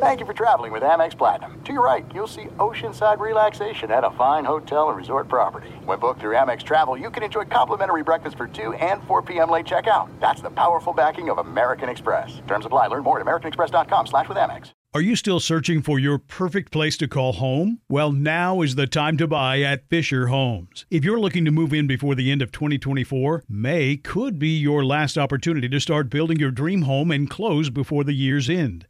Thank you for traveling with Amex Platinum. To your right, you'll see oceanside relaxation at a fine hotel and resort property. When booked through Amex Travel, you can enjoy complimentary breakfast for 2 and 4 p.m. late checkout. That's the powerful backing of American Express. Terms apply. Learn more at americanexpress.com slash with Amex. Are you still searching for your perfect place to call home? Well, now is the time to buy at Fischer Homes. If you're looking to move in before the end of 2024, May could be your last opportunity to start building your dream home and close before the year's end.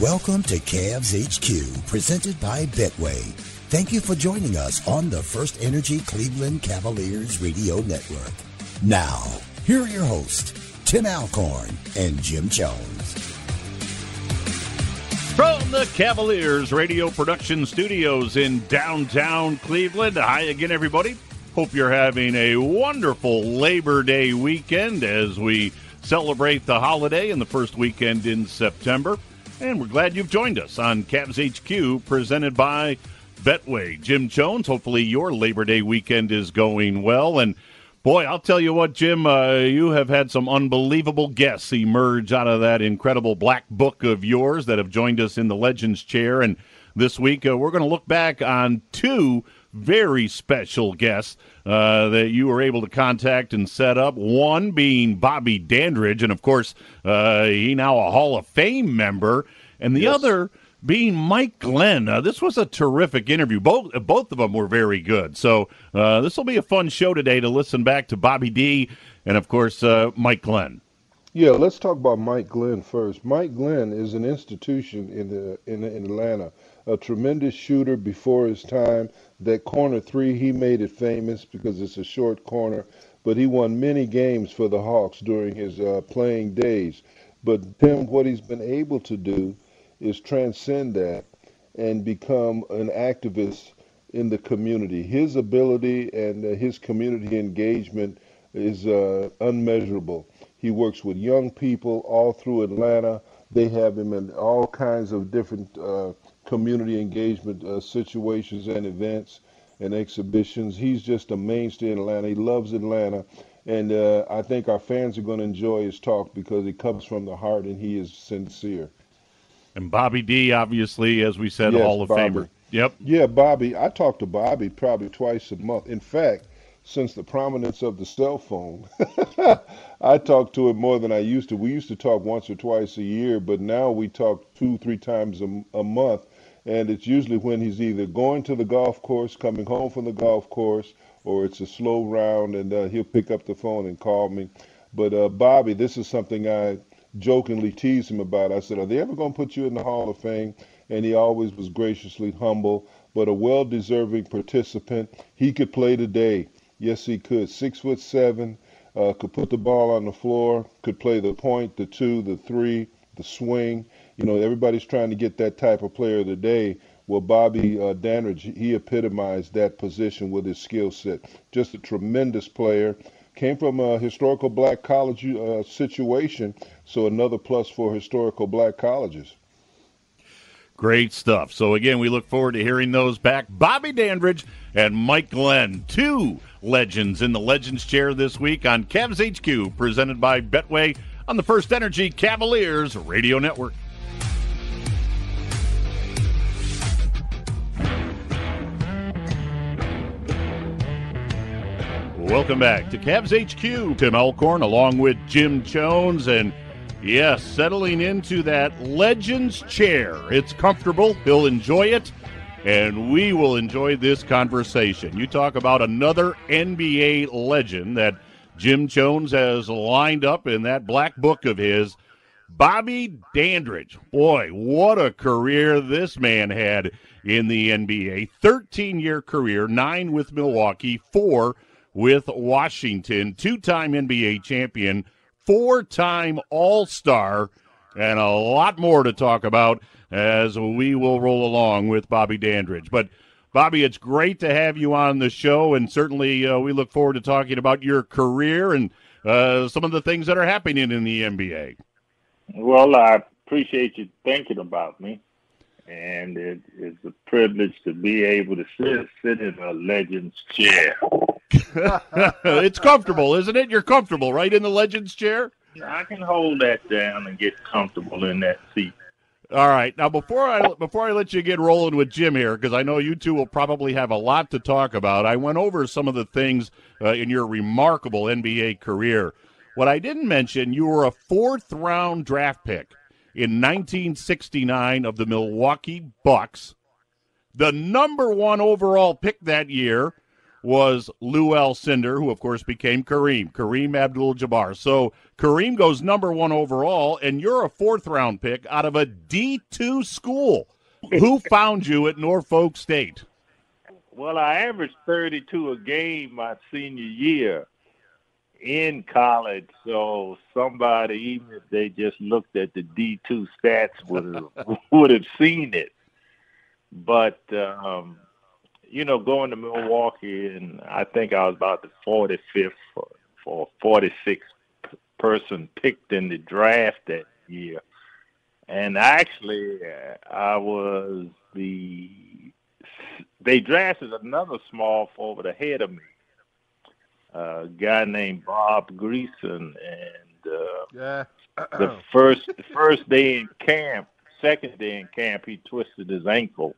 Welcome to Cavs HQ, presented by Betway. Thank you for joining us on the First Energy Cleveland Cavaliers Radio Network. Now, here are your hosts, Tim Alcorn and Jim Jones. From the Cavaliers Radio Production Studios in downtown Cleveland. Hi again, everybody. Hope you're having a wonderful Labor Day weekend as we celebrate the holiday in the first weekend in September. And we're glad you've joined us on Cavs HQ, presented by Betway. Jim Jones, hopefully your Labor Day weekend is going well. And boy, I'll tell you what, Jim, uh, you have had some unbelievable guests emerge out of that incredible black book of yours that have joined us in the Legends chair. And this week, uh, we're going to look back on two very special guests uh, that you were able to contact and set up. One being Bobby Dandridge, and of course, uh, he now a Hall of Fame member, and the yes. other being Mike Glenn. Uh, this was a terrific interview. Both both of them were very good. So uh, this will be a fun show today to listen back to Bobby D and of course uh, Mike Glenn. Yeah, let's talk about Mike Glenn first. Mike Glenn is an institution in the in, in Atlanta, a tremendous shooter before his time. That corner three, he made it famous because it's a short corner, but he won many games for the Hawks during his uh, playing days. But Tim, what he's been able to do is transcend that and become an activist in the community. His ability and uh, his community engagement is uh, unmeasurable. He works with young people all through Atlanta. They have him in all kinds of different uh, community engagement uh, situations and events and exhibitions. He's just a mainstay in Atlanta. He loves Atlanta. And uh, I think our fans are going to enjoy his talk because it comes from the heart and he is sincere. And Bobby D, obviously, as we said, yes, Hall of Bobby. Famer. Yep. Yeah, Bobby. I talk to Bobby probably twice a month. In fact, since the prominence of the cell phone, I talk to him more than I used to. We used to talk once or twice a year, but now we talk two, three times a, a month and it's usually when he's either going to the golf course, coming home from the golf course, or it's a slow round, and uh, he'll pick up the phone and call me. But uh, Bobby, this is something I jokingly teased him about. I said, "Are they ever going to put you in the Hall of Fame?" And he always was graciously humble, but a well-deserving participant. He could play today. Yes, he could. Six foot seven, uh, could put the ball on the floor, could play the point, the two, the three, the swing. You know, everybody's trying to get that type of player today. Well, Bobby uh, Dandridge, he epitomized that position with his skill set. Just a tremendous player. Came from a historical black college uh, situation, so another plus for historical black colleges. Great stuff. So, again, we look forward to hearing those back. Bobby Dandridge and Mike Glenn, two legends in the Legends Chair this week on Cavs HQ, presented by Betway on the First Energy Cavaliers Radio Network. Welcome back to Cavs HQ. Tim Alcorn along with Jim Jones. And Yes, settling into that Legends chair. It's comfortable. He'll enjoy it, and we will enjoy this conversation. You talk about another NBA legend that Jim Jones has lined up in that black book of his. Bobby Dandridge. Boy, what a career this man had in the NBA. 13 year career, nine with Milwaukee, four with Washington, two time NBA champion, four time All Star, and a lot more to talk about as we will roll along with Bobby Dandridge. But Bobby, it's great to have you on the show, and certainly uh, we look forward to talking about your career and uh, some of the things that are happening in the NBA. Well, I appreciate you thinking about me, and it is a privilege to be able to sit, sit in a legend's chair. it's comfortable, isn't it? You're comfortable, right, in the legend's chair? I can hold that down and get comfortable in that seat. All right. Now, before I before I let you get rolling with Jim here, because I know you two will probably have a lot to talk about. I went over some of the things uh, in your remarkable NBA career. What I didn't mention, you were a fourth round draft pick in 1969 of the Milwaukee Bucks. The number one overall pick that year was Lew Alcindor, who of course became Kareem, Kareem Abdul Jabbar. So Kareem goes number one overall, and you're a fourth round pick out of a D2 school. who found you at Norfolk State? Well, I averaged 32 a game my senior year in college, so somebody, even if they just looked at the D2 stats, would have would have seen it. But um, you know, going to Milwaukee, and I think I was about the 45th or 46th person picked in the draft that year. And actually, I was the. They drafted another small forward ahead of me, a guy named Bob Greacen, and uh, Yeah. the first the first day in camp, second day in camp, he twisted his ankle,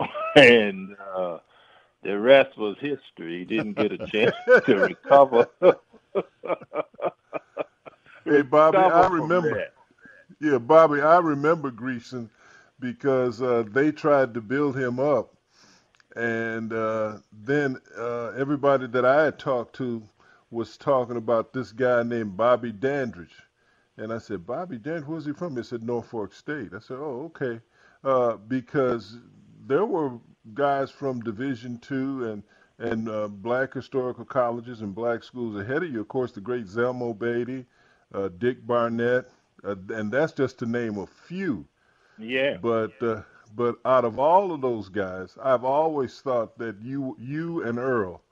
and uh, the rest was history. He didn't get a chance to recover. Hey, Bobby, I remember. Yeah, Bobby, I remember Greacen because uh, they tried to build him up, and uh, then uh, everybody that I had talked to was talking about this guy named Bobby Dandridge, and I said, Bobby Dandridge, where's he from? He said Norfolk State. I said, Oh, okay, uh, because there were guys from Division two and and uh, black historical colleges and black schools ahead of you. Of course, the great Zelmo Beaty, uh, Dick Barnett, uh, and that's just to name a few. Yeah. But uh, but out of all of those guys, I've always thought that you you and Earl,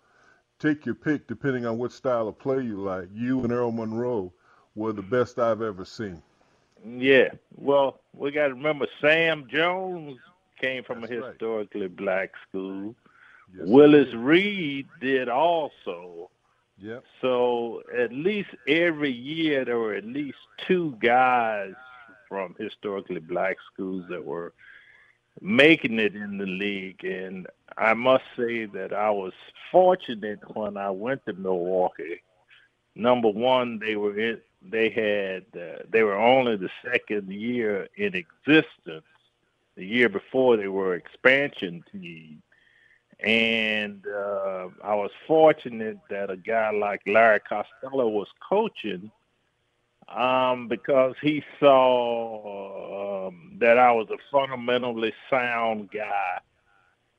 take your pick depending on what style of play you like. You and Earl Monroe were the best I've ever seen. Yeah. Well, we got to remember Sam Jones came from That's a right. historically black school. Yes, Willis. Reed did also. Yep. So at least every year there were at least two guys from historically black schools that were making it in the league. And I must say that I was fortunate when I went to Milwaukee. Number one, they were in, they had uh, they were only the second year in existence. The year before they were expansion team. And uh, I was fortunate that a guy like Larry Costello was coaching um, because he saw um, that I was a fundamentally sound guy.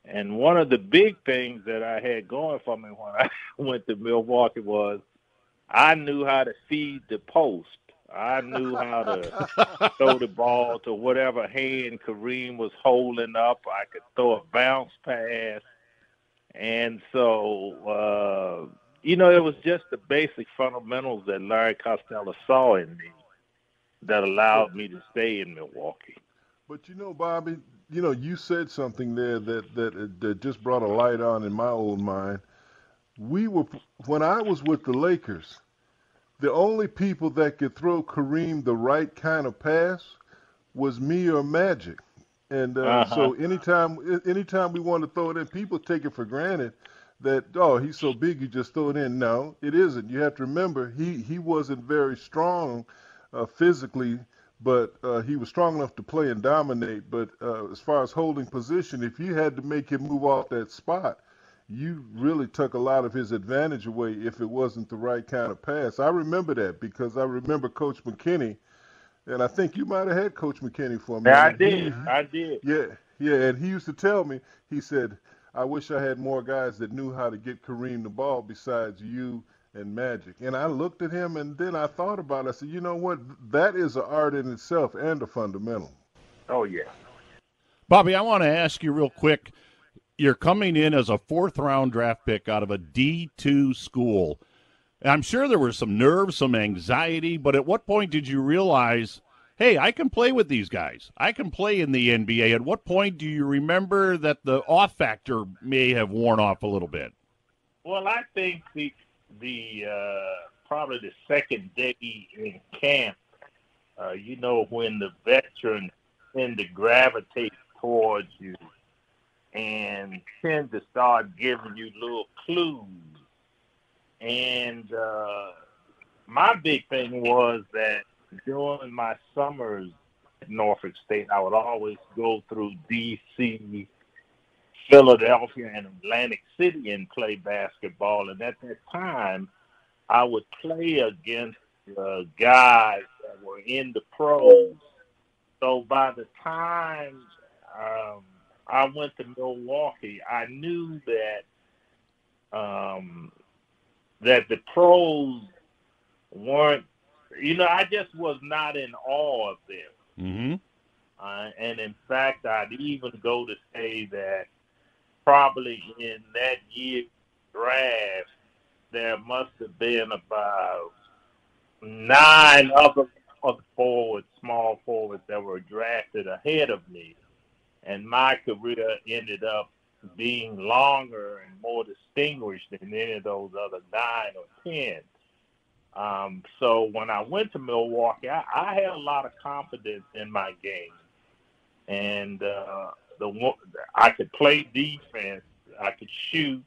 And one of the big things that I had going for me when I went to Milwaukee was I knew how to feed the post. I knew how to throw the ball to whatever hand Kareem was holding up. I could throw a bounce pass. And so, uh, you know, it was just the basic fundamentals that Larry Costello saw in me that allowed me to stay in Milwaukee. But you know, Bobby, you know, you said something there that that that just brought a light on in my old mind. We were when I was with the Lakers, the only people that could throw Kareem the right kind of pass was me or Magic. And uh, Uh-huh. so anytime anytime we want to throw it in, people take it for granted that oh he's so big you just throw it in. No, it isn't. You have to remember he he wasn't very strong uh, physically, but uh, he was strong enough to play and dominate. But uh, as far as holding position, if you had to make him move off that spot, you really took a lot of his advantage away if it wasn't the right kind of pass. I remember that because I remember Coach McKinney, and I think you might have had Coach McKinney for me. Yeah, I did. He, I did. Yeah, yeah, and he used to tell me, he said, I wish I had more guys that knew how to get Kareem the ball besides you and Magic. And I looked at him and then I thought about it. I said, you know what? That is an art in itself and a fundamental. Oh, yeah. Bobby, I want to ask you real quick. You're coming in as a fourth round draft pick out of a D2 school. I'm sure there was some nerves, some anxiety, but at what point did you realize hey, I can play with these guys. I can play in the NBA. At what point do you remember that the off factor may have worn off a little bit? Well, I think the the uh, probably the second day in camp, uh, you know, when the veterans tend to gravitate towards you and tend to start giving you little clues. And uh, my big thing was that during my summers at Norfolk State, I would always go through D.C., Philadelphia, and Atlantic City and play basketball. And at that time, I would play against uh, guys that were in the pros. So by the time um, I went to Milwaukee, I knew that um, that the pros weren't you know, I just was not in awe of them. Mm-hmm. Uh, and in fact, I'd even go to say that probably in that year draft, there must have been about nine other, other forwards, small forwards that were drafted ahead of me. And my career ended up being longer and more distinguished than any of those other nine or ten. Um, so when I went to Milwaukee, I, I, had a lot of confidence in my game, and uh, the I could play defense, I could shoot,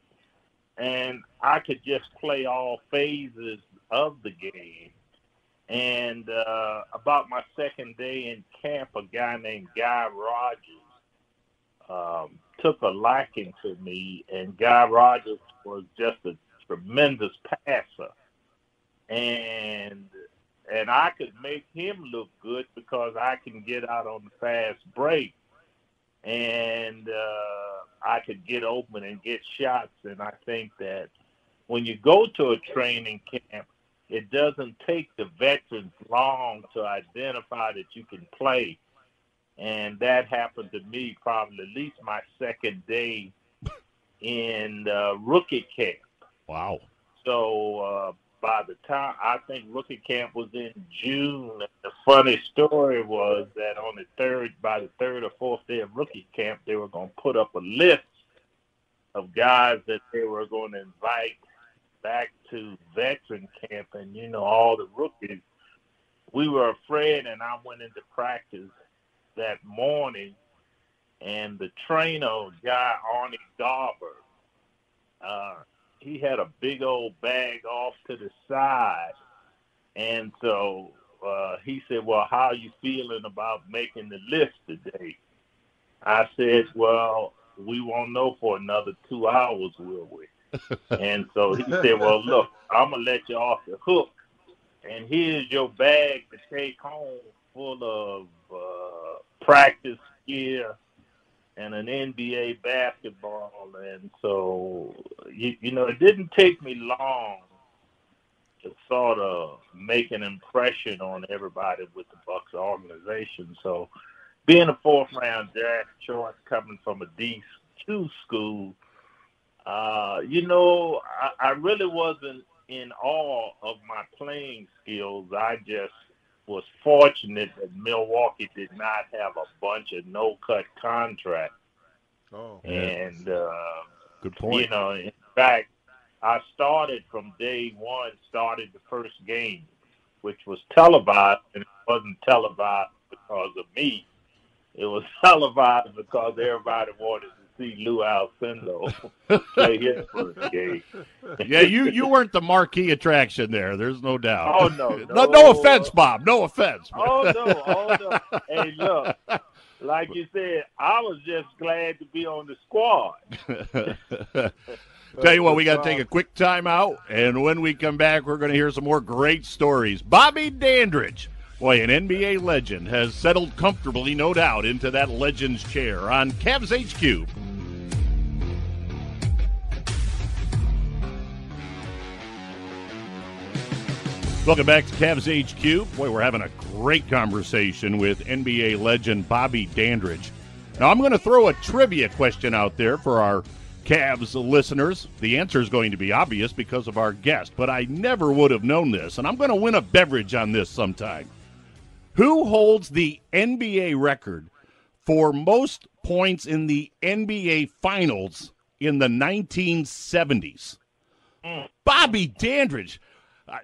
and I could just play all phases of the game. And uh, about my second day in camp, a guy named Guy Rodgers um, took a liking to me, and Guy Rodgers was just a tremendous passer and and I could make him look good because I can get out on the fast break, and uh, I could get open and get shots. And I think that when you go to a training camp, it doesn't take the veterans long to identify that you can play. And that happened to me probably at least my second day in uh, rookie camp. Wow. So uh, by the time I think rookie camp was in June. The funny story was that on the third, by the third or fourth day of rookie camp, they were going to put up a list of guys that they were going to invite back to veteran camp, and you know all the rookies. We were afraid, and I went into practice that morning, and the trainer, guy Arnie Garber, uh, he had a big old bag off to the side, and so uh, he said, "Well, how are you feeling about making the list today?" I said, "Well, we won't know for another two hours, will we?" and so he said, "Well, look, I'm gonna let you off the hook, and here's your bag to take home, full of uh, practice gear." and an NBA basketball, and so you, you know it didn't take me long to sort of make an impression on everybody with the Bucks organization. So being a fourth round draft choice coming from a D two school, uh, you know, I, I really wasn't in awe of my playing skills. I just was fortunate that Milwaukee did not have a bunch of no cut contracts. Oh, and uh, good point. You know, in fact, I started from day one. Started the first game, which was televised, and it wasn't televised because of me. It was televised because everybody wanted to see Lew Alcindor play his first game. yeah, you you weren't the marquee attraction there. There's no doubt. Oh no, no, no, no offense, Bob. No offense. Oh no, oh no. Hey, look, like you said, I was just glad to be on the squad. Tell you what, we got to take a quick time out, and when we come back, we're going to hear some more great stories. Bobby Dandridge, boy, an NBA legend, has settled comfortably, no doubt, into that legend's chair on Cavs HQ. Welcome back to Cavs HQ. Boy, we're having a great conversation with NBA legend Bobby Dandridge. Now, I'm going to throw a trivia question out there for our Cavs listeners. The answer is going to be obvious because of our guest, but I never would have known this, and I'm going to win a beverage on this sometime. Who holds the NBA record for most points in the NBA Finals in the 1970s? Hmm. Bobby Dandridge.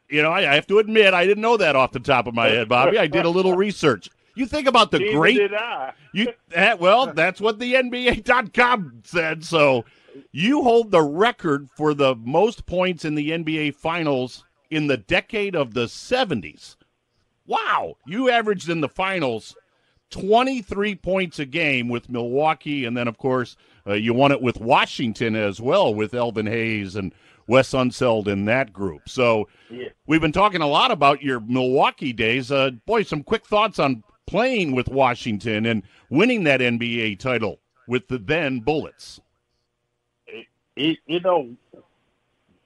You know, I, I, have to admit, I didn't know that off the top of my head, Bobby. I did a little research. You think about the Neither great. You uh, well, that's what the NBA.com said. So you hold the record for the most points in the NBA Finals in the decade of the 70s. Wow. You averaged in the finals 23 points a game with Milwaukee. And then, of course, uh, you won it with Washington as well with Elvin Hayes and Wes Unseld in that group. So Yeah. we've been talking a lot about your Milwaukee days. Uh, boy, some quick thoughts on playing with Washington and winning that NBA title with the then Bullets. it, you know,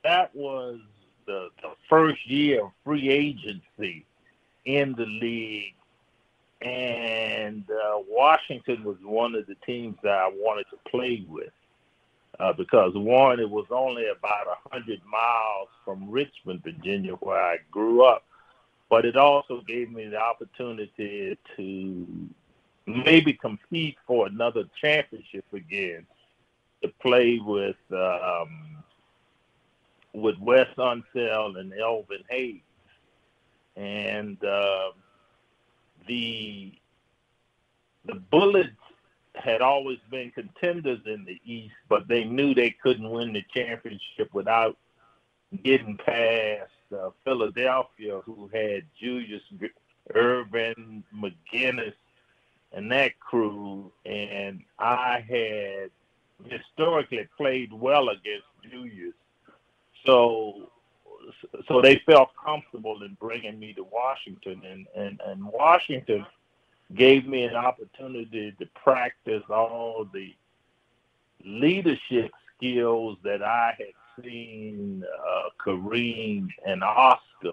that was the, the first year of free agency in the league. And uh, Washington was one of the teams that I wanted to play with uh, because, one, it was only about a 100 miles from Richmond, Virginia, where I grew up. But it also gave me the opportunity to maybe compete for another championship again to play with um, with Wes Unseld and Elvin Hayes, and uh, the the Bullets had always been contenders in the East, but they knew they couldn't win the championship without getting past uh, Philadelphia, who had Julius Erving, McGinnis, and that crew, and I had historically played well against Julius. So so they felt comfortable in bringing me to Washington and, and, and Washington gave me an opportunity to practice all the leadership skills that I had seen uh, Kareem and Oscar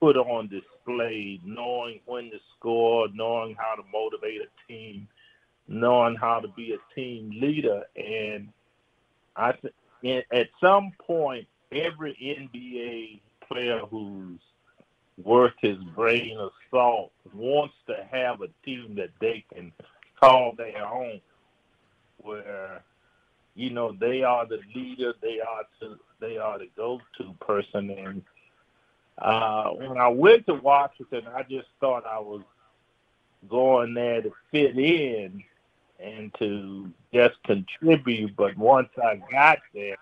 put on display, knowing when to score, knowing how to motivate a team, knowing how to be a team leader. And I th- at some point, every NBA player who's worth his grain of salt wants to have a team that they can call their own, where you know they are the leader, they are to they are the go-to person. And uh, when I went to Washington, I just thought I was going there to fit in and to just contribute. But once I got there,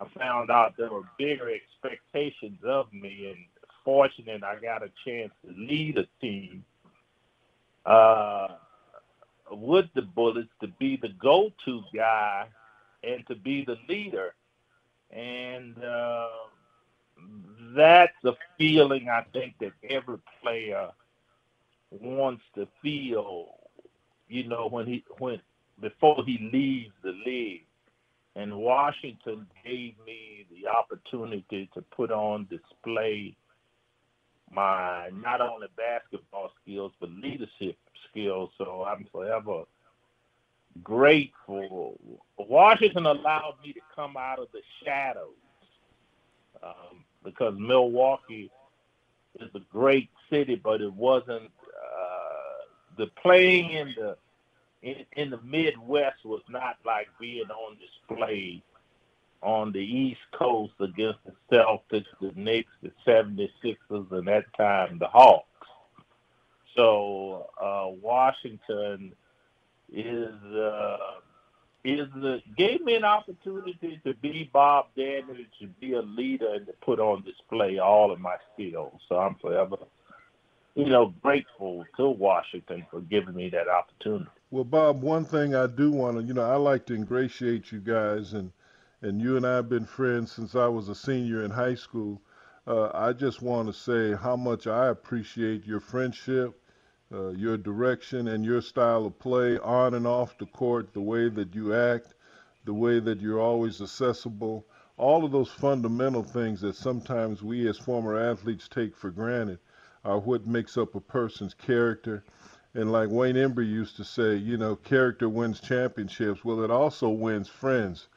I found out there were bigger expectations of me, and fortunate I got a chance to lead a team uh, with the Bullets to be the go-to guy and to be the leader, and uh, that's a feeling I think that every player wants to feel. You know, when he when before he leaves the league and Washington gave me the opportunity to put on display my not only basketball skills but leadership skills. So I'm forever grateful. Washington allowed me to come out of the shadows um, because Milwaukee is a great city, but it wasn't uh, the playing in the in, in the Midwest was not like being on display on the East Coast against the Celtics, the Knicks, the 76ers, and that time the Hawks. So uh, Washington is uh, is the gave me an opportunity to be Bob Dandridge, to be a leader, and to put on display all of my skills. So I'm forever, you know, grateful to Washington for giving me that opportunity. Well, Bob, one thing I do want to, you know, I like to ingratiate you guys, and and you and I have been friends since I was a senior in high school. Uh, I just want to say how much I appreciate your friendship uh, your direction and your style of play on and off the court, the way that you act, the way that you're always accessible, all of those fundamental things that sometimes we as former athletes take for granted are what makes up a person's character. And like Wayne Embry used to say, you know, character wins championships. Well, it also wins friends.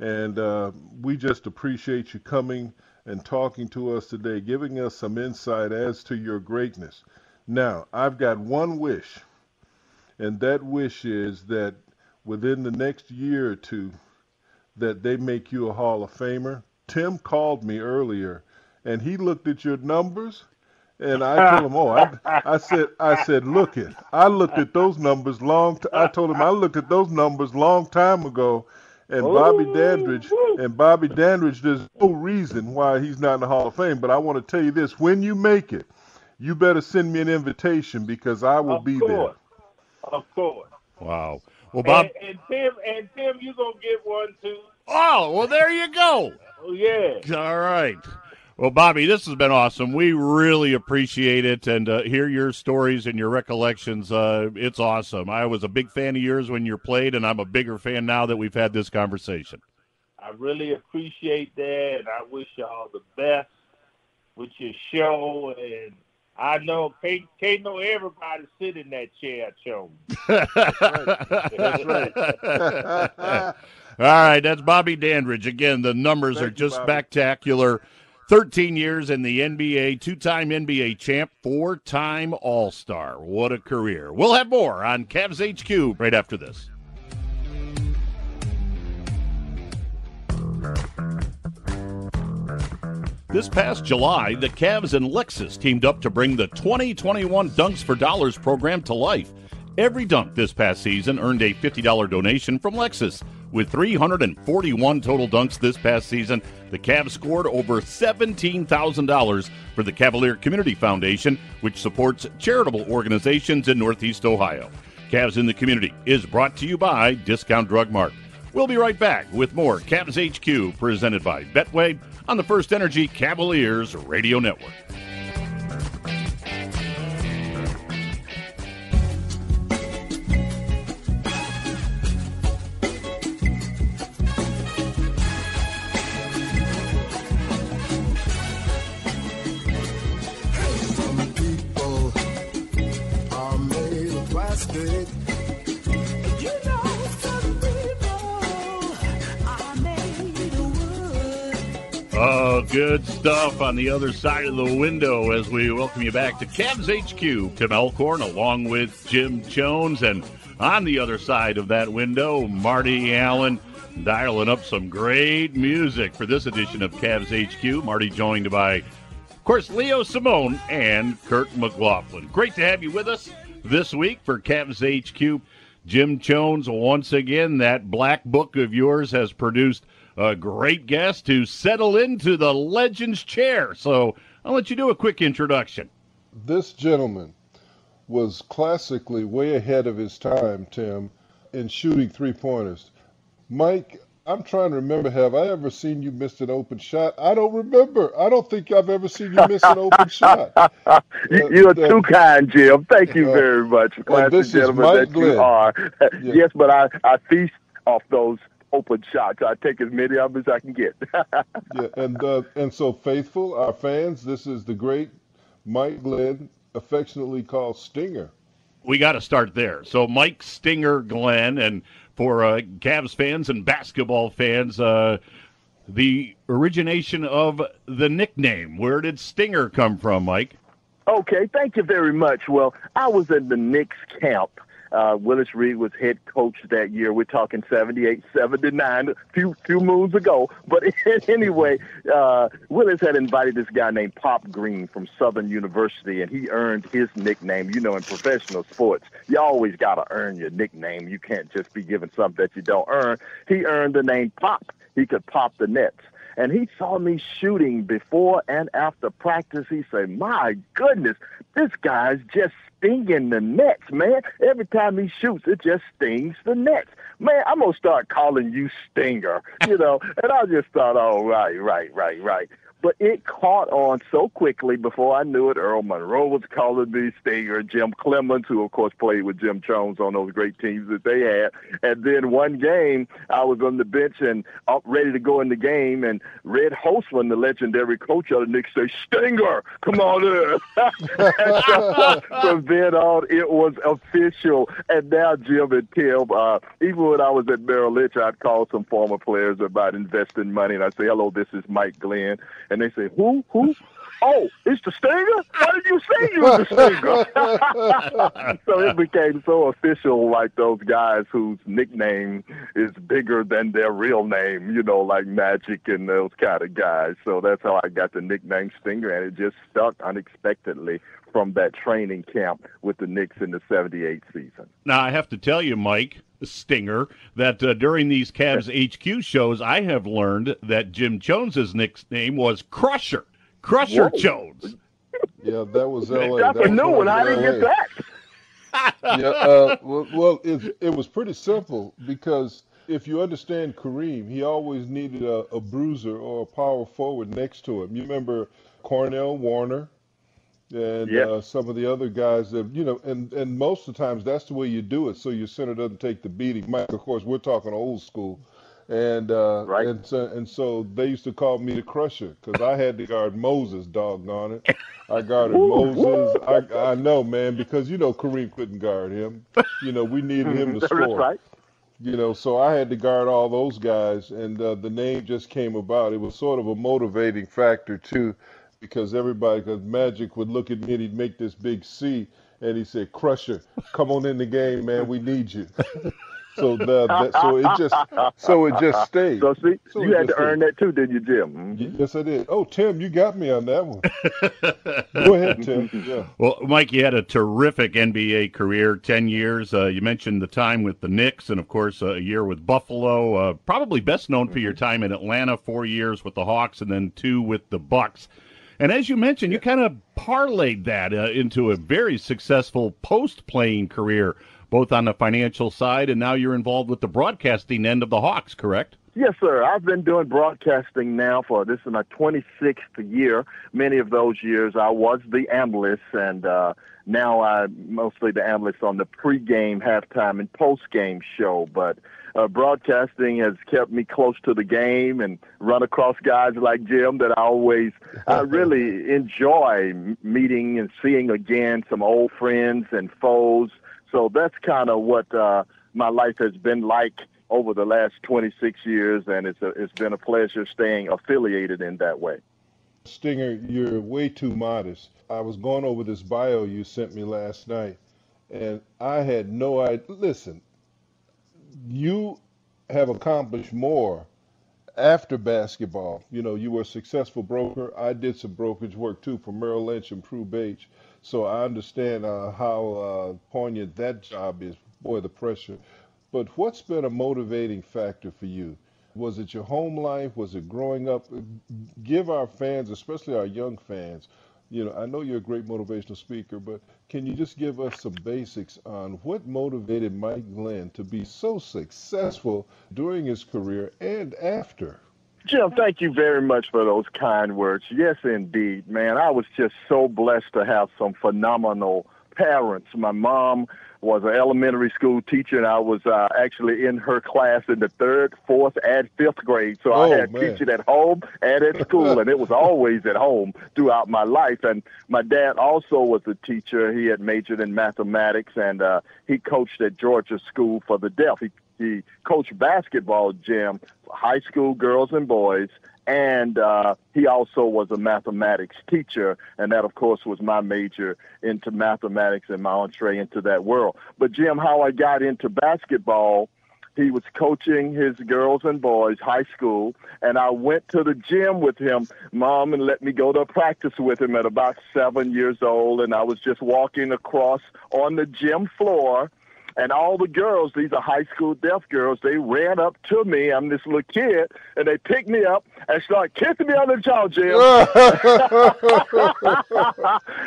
And uh, we just appreciate you coming and talking to us today, giving us some insight as to your greatness. Now, I've got one wish, and that wish is that within the next year or two, that they make you a Hall of Famer. Tim called me earlier, and he looked at your numbers, and I told him, "Oh, I, I said, I said, look it, I looked at those numbers long. T- I told him I looked at those numbers long time ago, and Bobby Dandridge, and Bobby Dandridge, there's no reason why he's not in the Hall of Fame. But I want to tell you this: when you make it, you better send me an invitation because I will of be course. there. Of course. Of course. Wow. Well, Bob. And, and Tim, and Tim, you gonna get one too. Oh, well, there you go. Oh yeah. All right. Well, Bobby, this has been awesome. We really appreciate it and uh, hear your stories and your recollections. Uh, it's awesome. I was a big fan of yours when you played, and I'm a bigger fan now that we've had this conversation. I really appreciate that, and I wish y'all the best with your show. And I know can't, can't know everybody sit in that chair, Joe. That's right. All right, that's Bobby Dandridge. Again, the numbers Thank are just Bobby. spectacular. 13 years in the NBA, two time NBA champ, four time All Star. What a career. We'll have more on Cavs HQ right after this. This past July, the Cavs and Lexus teamed up to bring the 2021 Dunks for Dollars program to life. Every dunk this past season earned a $50 donation from Lexus. With 341 total dunks this past season, the Cavs scored over $17,000 for the Cavalier Community Foundation, which supports charitable organizations in Northeast Ohio. Cavs in the Community is brought to you by Discount Drug Mart. We'll be right back with more Cavs HQ presented by Betway on the First Energy Cavaliers Radio Network. Wood. Oh, good stuff on the other side of the window as we welcome you back to Cavs HQ. Tim Alcorn along with Jim Jones. And on the other side of that window, Marty Allen dialing up some great music for this edition of Cavs HQ. Marty joined by, of course, Leo Simone and Kurt McLaughlin. Great to have you with us this week for Cavs HQ. Jim Jones, once again, that black book of yours has produced a great guest to settle into the Legends chair. So I'll let you do a quick introduction. This gentleman was classically way ahead of his time, Tim, in shooting three pointers. Mike, I'm trying to remember, have I ever seen you miss an open shot? I don't remember. I don't think I've ever seen you miss an open shot. You, you are Uh, too kind, Jim. Thank you uh, very much, classy this is gentleman Mike that Glenn. you are. Yeah. Yes, but I, I feast off those open shots. I take as many of them as I can get. Yeah, and uh, and so faithful, our fans. This is the great Mike Glenn, affectionately called Stinger. We got to start there. So Mike Stinger Glenn, and for uh, Cavs fans and basketball fans, uh, the origination of the nickname. Where did Stinger come from, Mike? Okay, thank you very much. Well, I was in the Knicks camp Uh, Willis Reed was head coach that year. We're talking 78, 79, a few, few moons ago. But anyway, uh, Willis had invited this guy named Pop Green from Southern University, and he earned his nickname. You know, in professional sports, you always got to earn your nickname. You can't just be given something that you don't earn. He earned the name Pop. He could pop the nets and he saw me shooting before and after practice. He said, "My goodness, this guy's just stinging the nets, man. Every time he shoots, it just stings the nets. Man, I'm gonna start calling you Stinger, you know." and I just thought, "Oh, right, right, right, right." But it caught on so quickly before I knew it. Earl Monroe was calling me Stinger, Jim Cleamons, who of course played with Jim Jones on those great teams that they had. And then one game, I was on the bench and up ready to go in the game, and Red Holzman, the legendary coach of the Knicks, said, Stinger, come on in. from then on, it was official. And now Jim and Tim, uh, even when I was at Merrill Lynch, I'd call some former players about investing money, and I'd say, hello, this is Mike Glenn. And they say, who, who? Oh, it's the Stinger? Why did you say you was the Stinger? so it became so official, like those guys whose nickname is bigger than their real name, you know, like Magic and those kind of guys. So that's how I got the nickname Stinger, and it just stuck unexpectedly from that training camp with the Knicks in the 78 season. Now, I have to tell you, Mike Stinger, that uh, during these Cavs HQ shows, I have learned that Jim Jones's nickname was Crusher. Crusher Whoa. Jones. Yeah, that was L.A. That's That a new one. I didn't get that. yeah, uh, well, well it, it was pretty simple because if you understand Kareem, he always needed a, a bruiser or a power forward next to him. You remember Cornell Warner and Yep. uh, some of the other guys that you know, and and most of the times that's the way you do it, so your center doesn't take the beating. Mike, of course, we're talking old school. And uh, Right. and so and so they used to call me the Crusher because I had to guard Moses, doggone it. I guarded Moses. I I know, man, because you know Kareem couldn't guard him. You know we needed him to score. right. You know, so I had to guard all those guys, and uh, the name just came about. It was sort of a motivating factor too, because everybody, because Magic would look at me and he'd make this big C, and he said, "Crusher, come on in the game, man. We need you." so the, that, so it just so it just stayed. So see, So you had to earn stayed. that too, didn't you, Jim? Mhm. Yes, I did. Oh, Tim, you got me on that one. Go ahead, Tim. Yeah. Well, Mike, you had a terrific NBA career, 10 years. Uh, you mentioned the time with the Knicks and, of course, uh, a year with Buffalo. Uh, probably best known for your time in Atlanta, four years with the Hawks, and then two with the Bucks. And as you mentioned, you kind of parlayed that uh, into a very successful post-playing career, both on the financial side, and now you're involved with the broadcasting end of the Hawks, correct? Yes, sir. I've been doing broadcasting now for this is my 26th year. Many of those years I was the analyst, and uh, now I'm mostly the analyst on the pregame, halftime, and postgame show. But uh, broadcasting has kept me close to the game and run across guys like Jim that I always, I really enjoy meeting and seeing again some old friends and foes. So that's kind of what uh, my life has been like over the last 26 years, and it's a, it's been a pleasure staying affiliated in that way. Stinger, you're way too modest. I was going over this bio you sent me last night, and I had no idea. Listen, you have accomplished more after basketball. You know, you were a successful broker. I did some brokerage work too for Merrill Lynch and Pru Bache, so I understand uh, how uh, poignant that job is. Boy, the pressure. But what's been a motivating factor for you? Was it your home life? Was it growing up? Give our fans, especially our young fans, you know, I know you're a great motivational speaker, but can you just give us some basics on what motivated Mike Glenn to be so successful during his career and after? Jim, thank you very much for those kind words. Yes, indeed, man. I was just so blessed to have some phenomenal parents. My mom was an elementary school teacher, and I was uh, actually in her class in the third, fourth, and fifth grade. So I Oh, had man. teaching at home and at school, and it was always at home throughout my life. And my dad also was a teacher. He had majored in mathematics, and uh, he coached at Georgia School for the Deaf. He, he coached basketball, Jim, high school girls and boys, and uh, he also was a mathematics teacher, and that, of course, was my major into mathematics and my entree into that world. But Jim, how I got into basketball, he was coaching his girls and boys high school, and I went to the gym with him. Mom and let me go to practice with him at about seven years old, and I was just walking across on the gym floor and all the girls, these are high school deaf girls, they ran up to me. I'm this little kid, and they picked me up and started kissing me on the jaw, Jim.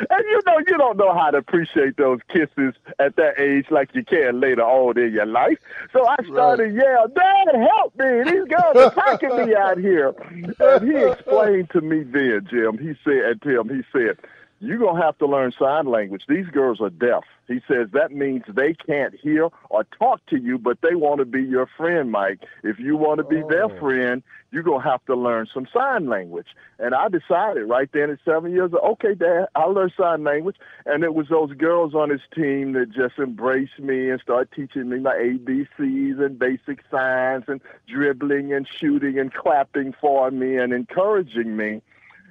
and you know, you don't know how to appreciate those kisses at that age like you can later on in your life. So I started right. yell, Dad, help me. These girls are attacking me out here. And he explained to me then, Jim, he said, and Tim, he said, you're going to have to learn sign language. These girls are deaf. He says that means they can't hear or talk to you, but they want to be your friend, Mike. If you want to be oh. their friend, you're going to have to learn some sign language. And I decided right then at seven years old, okay, Dad, I'll learn sign language. And it was those girls on his team that just embraced me and started teaching me my ABCs and basic signs and dribbling and shooting and clapping for me and encouraging me.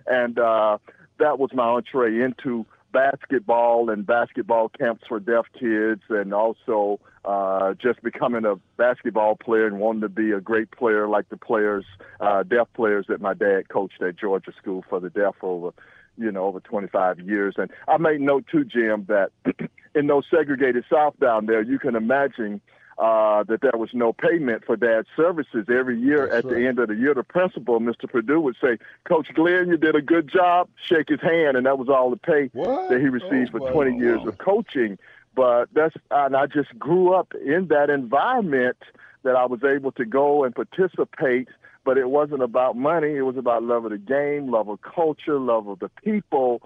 And, uh, that was my entree into basketball and basketball camps for deaf kids, and also uh, just becoming a basketball player and wanting to be a great player like the players, uh, deaf players that my dad coached at Georgia School for the Deaf over, you know, over 25 years. And I made note too, Jim, that in those segregated South down there, you can imagine uh, that there was no payment for dad's services every year. That's at right. the end of the year, the principal, Mr. Purdue, would say, "Coach Glenn, you did a good job." Shake his hand, and that was all the pay what? that he received oh, for 20 wow. years of coaching. But that's and I just grew up in that environment that I was able to go and participate. But it wasn't about money; it was about love of the game, love of culture, love of the people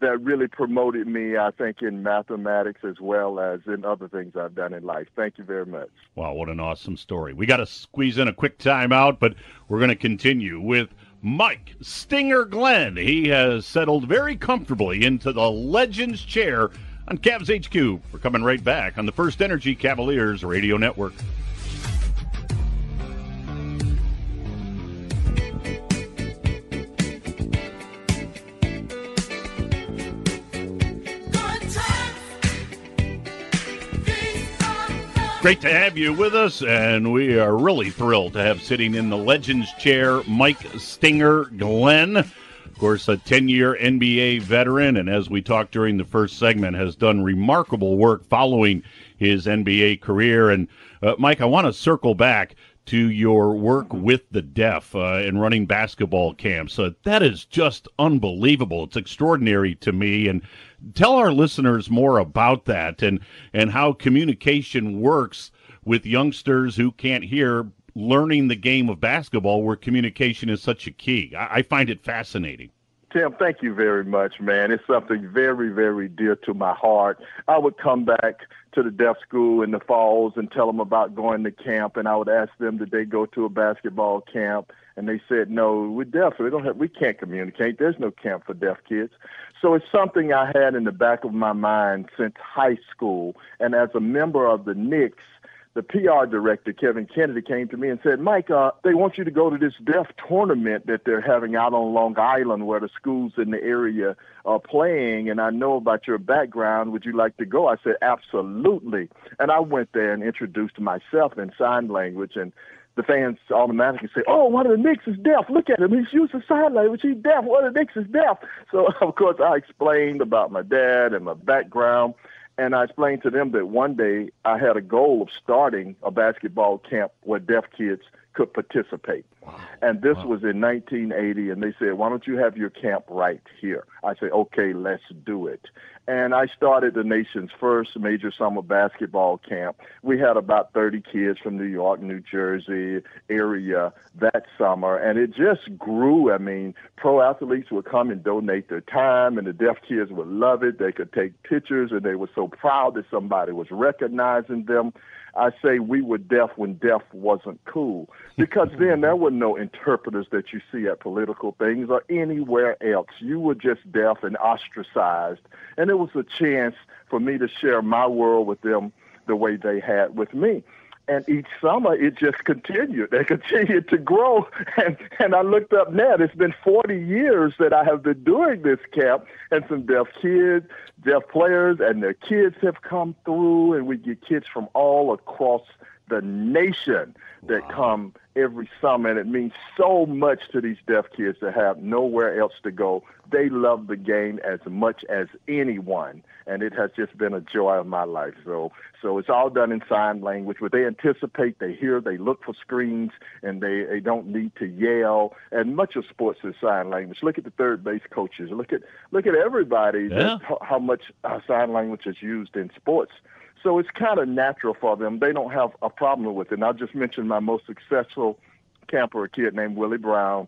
that really promoted me, I think, in mathematics as well as in other things I've done in life. Thank you very much. Wow, what an awesome story. We got to squeeze in a quick timeout, but we're going to continue with Mike Stinger Glenn. He has settled very comfortably into the Legends chair on Cavs HQ. We're coming right back on the First Energy Cavaliers Radio Network. Great to have you with us, and we are really thrilled to have sitting in the Legends chair Mike Stinger Glenn. Of course, a 10 year NBA veteran, and as we talked during the first segment, has done remarkable work following his NBA career. And uh, Mike, I want to circle back to your work with the deaf uh, and running basketball camps. Uh, that is just unbelievable. It's extraordinary to me. And tell our listeners more about that and and how communication works with youngsters who can't hear learning the game of basketball where communication is such a key. I, I find it fascinating. Tim, thank you very much, man. It's something very, very dear to my heart. I would come back to the deaf school in the falls and tell them about going to camp, and I would ask them did they go to a basketball camp, and they said no, we're deaf, so we don't have, we can't communicate. There's no camp for deaf kids. So it's something I had in the back of my mind since high school. And as a member of the Knicks, the PR director, Kevin Kennedy, came to me and said, Mike, uh, they want you to go to this deaf tournament that they're having out on Long Island where the schools in the area are playing. And I know about your background. Would you like to go? I said, absolutely. And I went there and introduced myself in sign language. And the fans automatically say, "Oh, one of the Knicks is deaf. Look at him. He's using sign language. He's deaf. One of the Knicks is deaf." So, of course, I explained about my dad and my background, and I explained to them that one day I had a goal of starting a basketball camp where deaf kids could participate. Wow. And this wow. was in 1980, and they said, "Why don't you have your camp right here?" I said, "Okay, let's do it." And I started the nation's first major summer basketball camp. We had about 30 kids from New York, New Jersey area that summer, and it just grew. I mean, pro athletes would come and donate their time, and the deaf kids would love it. They could take pictures, and they were so proud that somebody was recognizing them. I say we were deaf when deaf wasn't cool because then there were no interpreters that you see at political things or anywhere else. You were just deaf and ostracized. And it was a chance for me to share my world with them the way they had with me. and each summer it just continued. They continued to grow. And and I looked up now. It's been 40 years that I have been doing this camp, and some deaf kids, deaf players, and their kids have come through, and we get kids from all across the nation that come every summer, and it means so much to these deaf kids to have nowhere else to go. They love the game as much as anyone, and it has just been a joy of my life. So, so it's all done in sign language, but they anticipate, they hear, they look for screens, and they, they don't need to yell. And much of sports is sign language. Look at the third base coaches. Look at look at everybody. Yeah. How much uh, sign language is used in sports. So it's kind of natural for them. They don't have a problem with it. And I'll just mention my most successful camper, a kid named Willie Brown,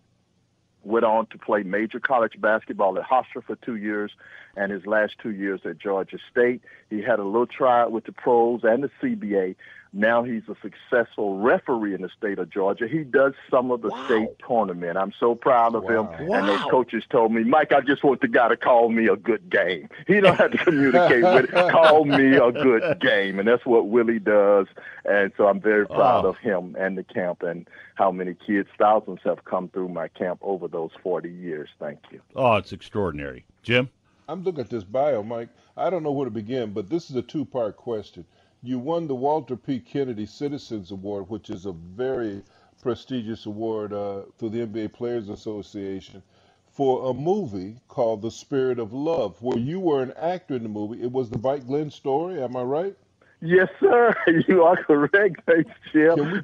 went on to play major college basketball at Hofstra for two years and his last two years at Georgia State. He had a little tryout with the pros and the CBA. Now he's a successful referee in the state of Georgia. He does some of the state tournament. I'm so proud of him. Wow. And those coaches told me, Mike, I just want the guy to call me a good game. He don't have to communicate with it. Call me a good game. And that's what Willie does. And so I'm very proud of him and the camp and how many kids, thousands have come through my camp over those 40 years. Thank you. Oh, it's extraordinary. Jim? I'm looking at this bio, Mike. I don't know where to begin, but this is a two part question. You won the Walter P. Kennedy Citizens Award, which is a very prestigious award uh, through the NBA Players Association, for a movie called The Spirit of Love, where you were an actor in the movie. It was the Mike Glenn story, am I right? Yes, sir. You are correct. Thanks, Jim. Can we-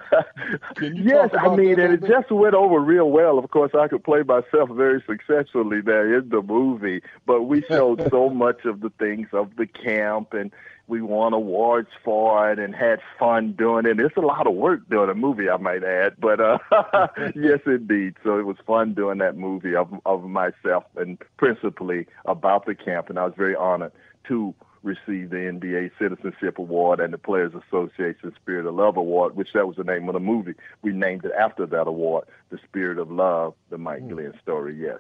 can yes, I mean, and it bit? just went over real well. Of course, I could play myself very successfully there in the movie, but we showed so much of the things of the camp, and we won awards for it and had fun doing it. It's a lot of work doing a movie, I might add, but uh, yes, indeed. So it was fun doing that movie of of myself and principally about the camp, and I was very honored to receive the NBA Citizenship Award and the Players Association Spirit of Love Award, which that was the name of the movie. We named it after that award, The Spirit of Love, the Mike Glenn story. Yes.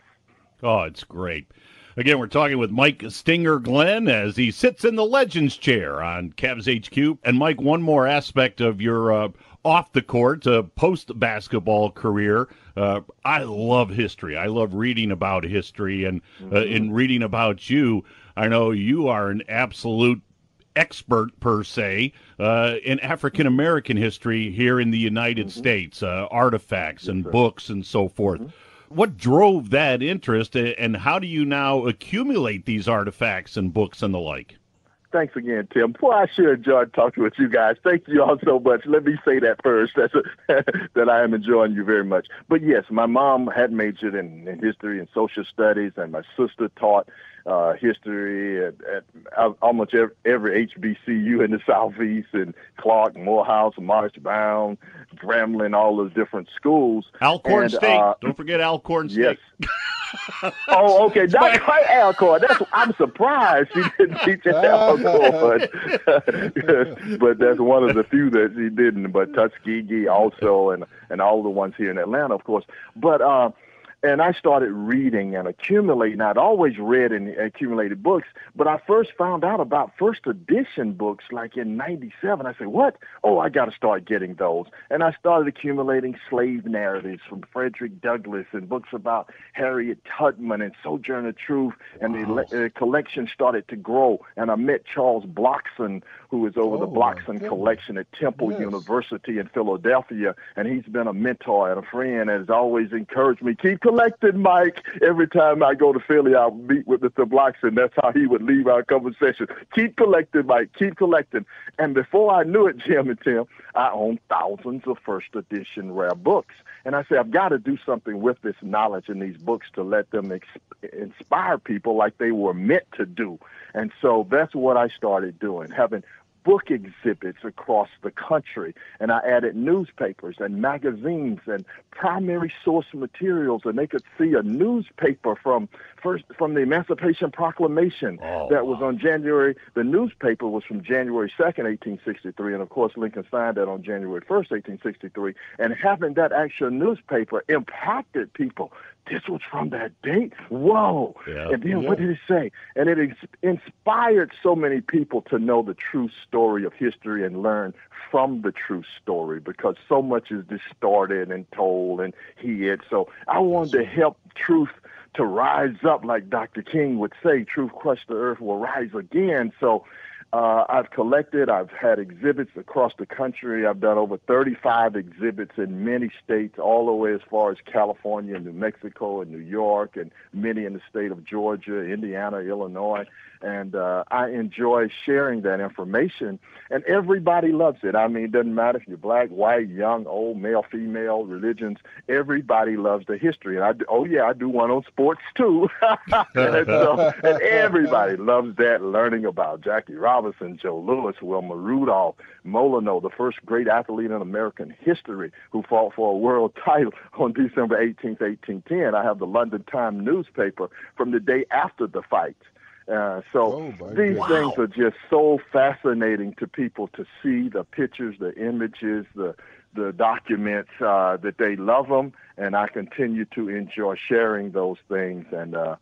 Oh, it's great. Again, we're talking with Mike Stinger Glenn as he sits in the Legends chair on Cavs HQ. And Mike, one more aspect of your uh, off the court, uh, post basketball career. Uh, I love history. I love reading about history, and uh, in reading about you, I know you are an absolute expert per se uh, in African American history here in the United States, uh, artifacts and books and so forth. What drove that interest, and how do you now accumulate these artifacts and books and the like? Thanks again, Tim. Boy, I sure enjoyed talking with you guys. Thank you all so much. Let me say that first, that's that I am enjoying you very much. But yes, my mom had majored in, in history and social studies, and my sister taught uh, history at, at almost every, every HBCU in the Southeast, and Clark, Morehouse, Morris Brown, Grambling, all those different schools. Alcorn And, State. uh, Don't forget Alcorn State. Yes. Oh, okay. Not quite Alcorn. That's I'm surprised she didn't teach at Alcorn, but that's one of the few that she didn't. But Tuskegee also, and and all the ones here in Atlanta, of course. But uh, and I started reading and accumulating. I'd always read and accumulated books, but I first found out about first edition books like in '97. I said, "What? Oh, I got to start getting those." And I started accumulating slave narratives from Frederick Douglass and books about Harriet Tubman and Sojourner Truth, and the uh, collection started to grow. And I met Charles Blockson, who was over the Oh, my Blockson collection at Temple Yes. University in Philadelphia, and he's been a mentor and a friend and has always encouraged me, keep collecting, Mike. Every time I go to Philly, I'll meet with Mr. Blockson. That's how he would leave our conversation. Keep collecting, Mike. Keep collecting. And before I knew it, Jim and Tim, I owned thousands of first edition rare books. And I said, I've got to do something with this knowledge in these books to let them ex- inspire people like they were meant to do. And so that's what I started doing, having book exhibits across the country. And I added newspapers and magazines and primary source materials, and they could see a newspaper from first from the Emancipation Proclamation oh, that was on January. The newspaper was from January 2nd, 1863, and of course Lincoln signed that on January 1st, 1863. And having that actual newspaper impacted people this was from that date. Whoa! Yeah. And then Yeah. what did it say? And it ex- inspired so many people to know the true story of history and learn from the true story because so much is distorted and told and hid. So I wanted to help truth to rise up, like Dr. King would say, truth crushed the earth will rise again. So uh, I've collected, I've had exhibits across the country. I've done over 35 exhibits in many states, all the way as far as California, New Mexico, and New York, and many in the state of Georgia, Indiana, Illinois. And uh, I enjoy sharing that information, and everybody loves it. I mean, it doesn't matter if you're black, white, young, old, male, female, religions. Everybody loves the history. And I do, oh yeah, I do one on sports too. and, so, and everybody loves that, learning about Jackie Robinson, Joe Louis, Wilma Rudolph, Molineaux, the first great athlete in American history who fought for a world title on December 18, 1810. I have the London Times newspaper from the day after the fight. Uh, so Oh, these things are just so fascinating to people to see the pictures, the images, the the documents uh, that they love them, and I continue to enjoy sharing those things and uh,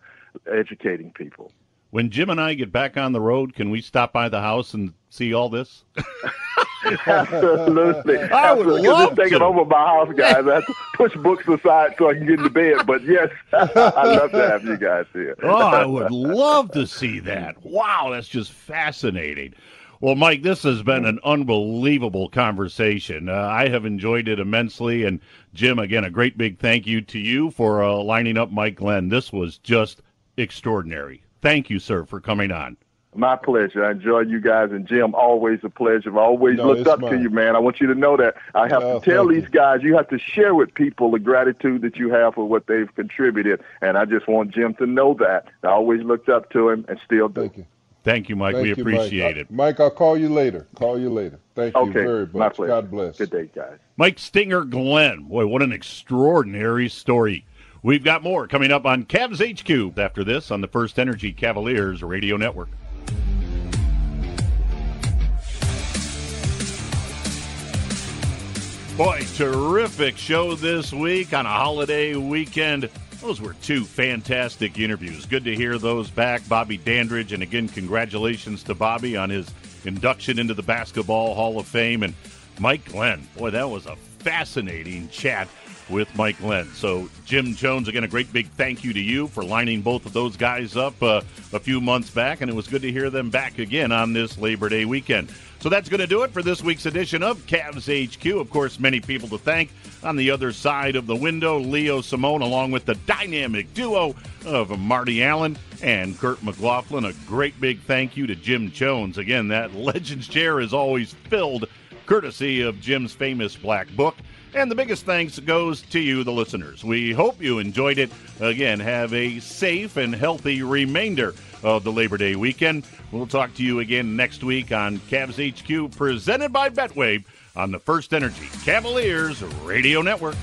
educating people. When Jim and I get back on the road, can we stop by the house and see all this? Absolutely. I would Absolutely. 'Cause love it's taking to. over my house, guys. I have to push books aside so I can get into bed. But yes, I'd love to have you guys here. Oh, I would love to see that. Wow, that's just fascinating. Well, Mike, this has been an unbelievable conversation. Uh, I have enjoyed it immensely. And Jim, again, a great big thank you to you for uh, lining up Mike Glenn. This was just extraordinary. Thank you, sir, for coming on. My pleasure. I enjoy you guys and Jim. Always a pleasure. I've always No, looked it's up to you, man. I want you to know that. I have Oh, to tell these you. guys you have to share with people the gratitude that you have for what they've contributed. And I just want Jim to know that. I always looked up to him and still do. Thank you. Thank you, Mike. Thank we you, appreciate Mike. it. Mike, I'll call you later. Call you later. Thank you Okay, very my much. pleasure. God bless. Good day, guys. Mike Stinger Glenn. Boy, what an extraordinary story. We've got more coming up on Cavs HQ after this on the First Energy Cavaliers Radio Network. Boy, terrific show this week on a holiday weekend. Those were two fantastic interviews. Good to hear those back. Bobby Dandridge, and again, congratulations to Bobby on his induction into the Basketball Hall of Fame. And Mike Glenn, boy, that was a fascinating chat with Mike Glenn. So, Jim Jones, again, a great big thank you to you for lining both of those guys up uh, a few months back, and it was good to hear them back again on this Labor Day weekend. So that's going to do it for this week's edition of Cavs HQ. Of course, many people to thank on the other side of the window. Leo Simone, along with the dynamic duo of Marty Allen and Kurt McLaughlin. A great big thank you to Jim Jones. Again, that Legends chair is always filled, courtesy of Jim's famous black book. And the biggest thanks goes to you, the listeners. We hope you enjoyed it. Again, have a safe and healthy remainder of the Labor Day weekend. We'll talk to you again next week on Cavs HQ, presented by Betway on the First Energy Cavaliers Radio Network.